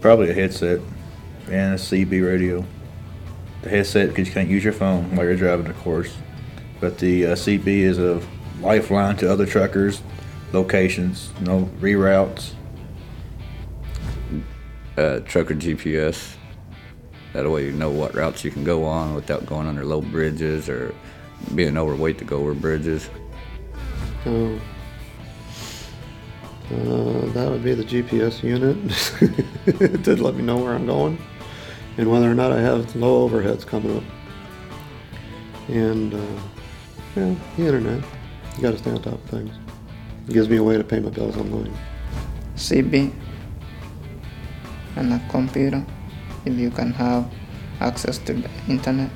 Probably a headset and a CB radio. The headset because you can't use your phone while you're driving, of course. But the uh, CB is a lifeline to other truckers, locations, no reroutes. Uh, trucker GPS. That way you know what routes you can go on without going under low bridges or being overweight to go over bridges. Oh. That would be the GPS unit. it did let me know where I'm going and whether or not I have low overheads coming up. And uh, yeah, the internet. You got to stay on top of things. It gives me a way to pay my bills online. CB and a computer if you can have access to the internet.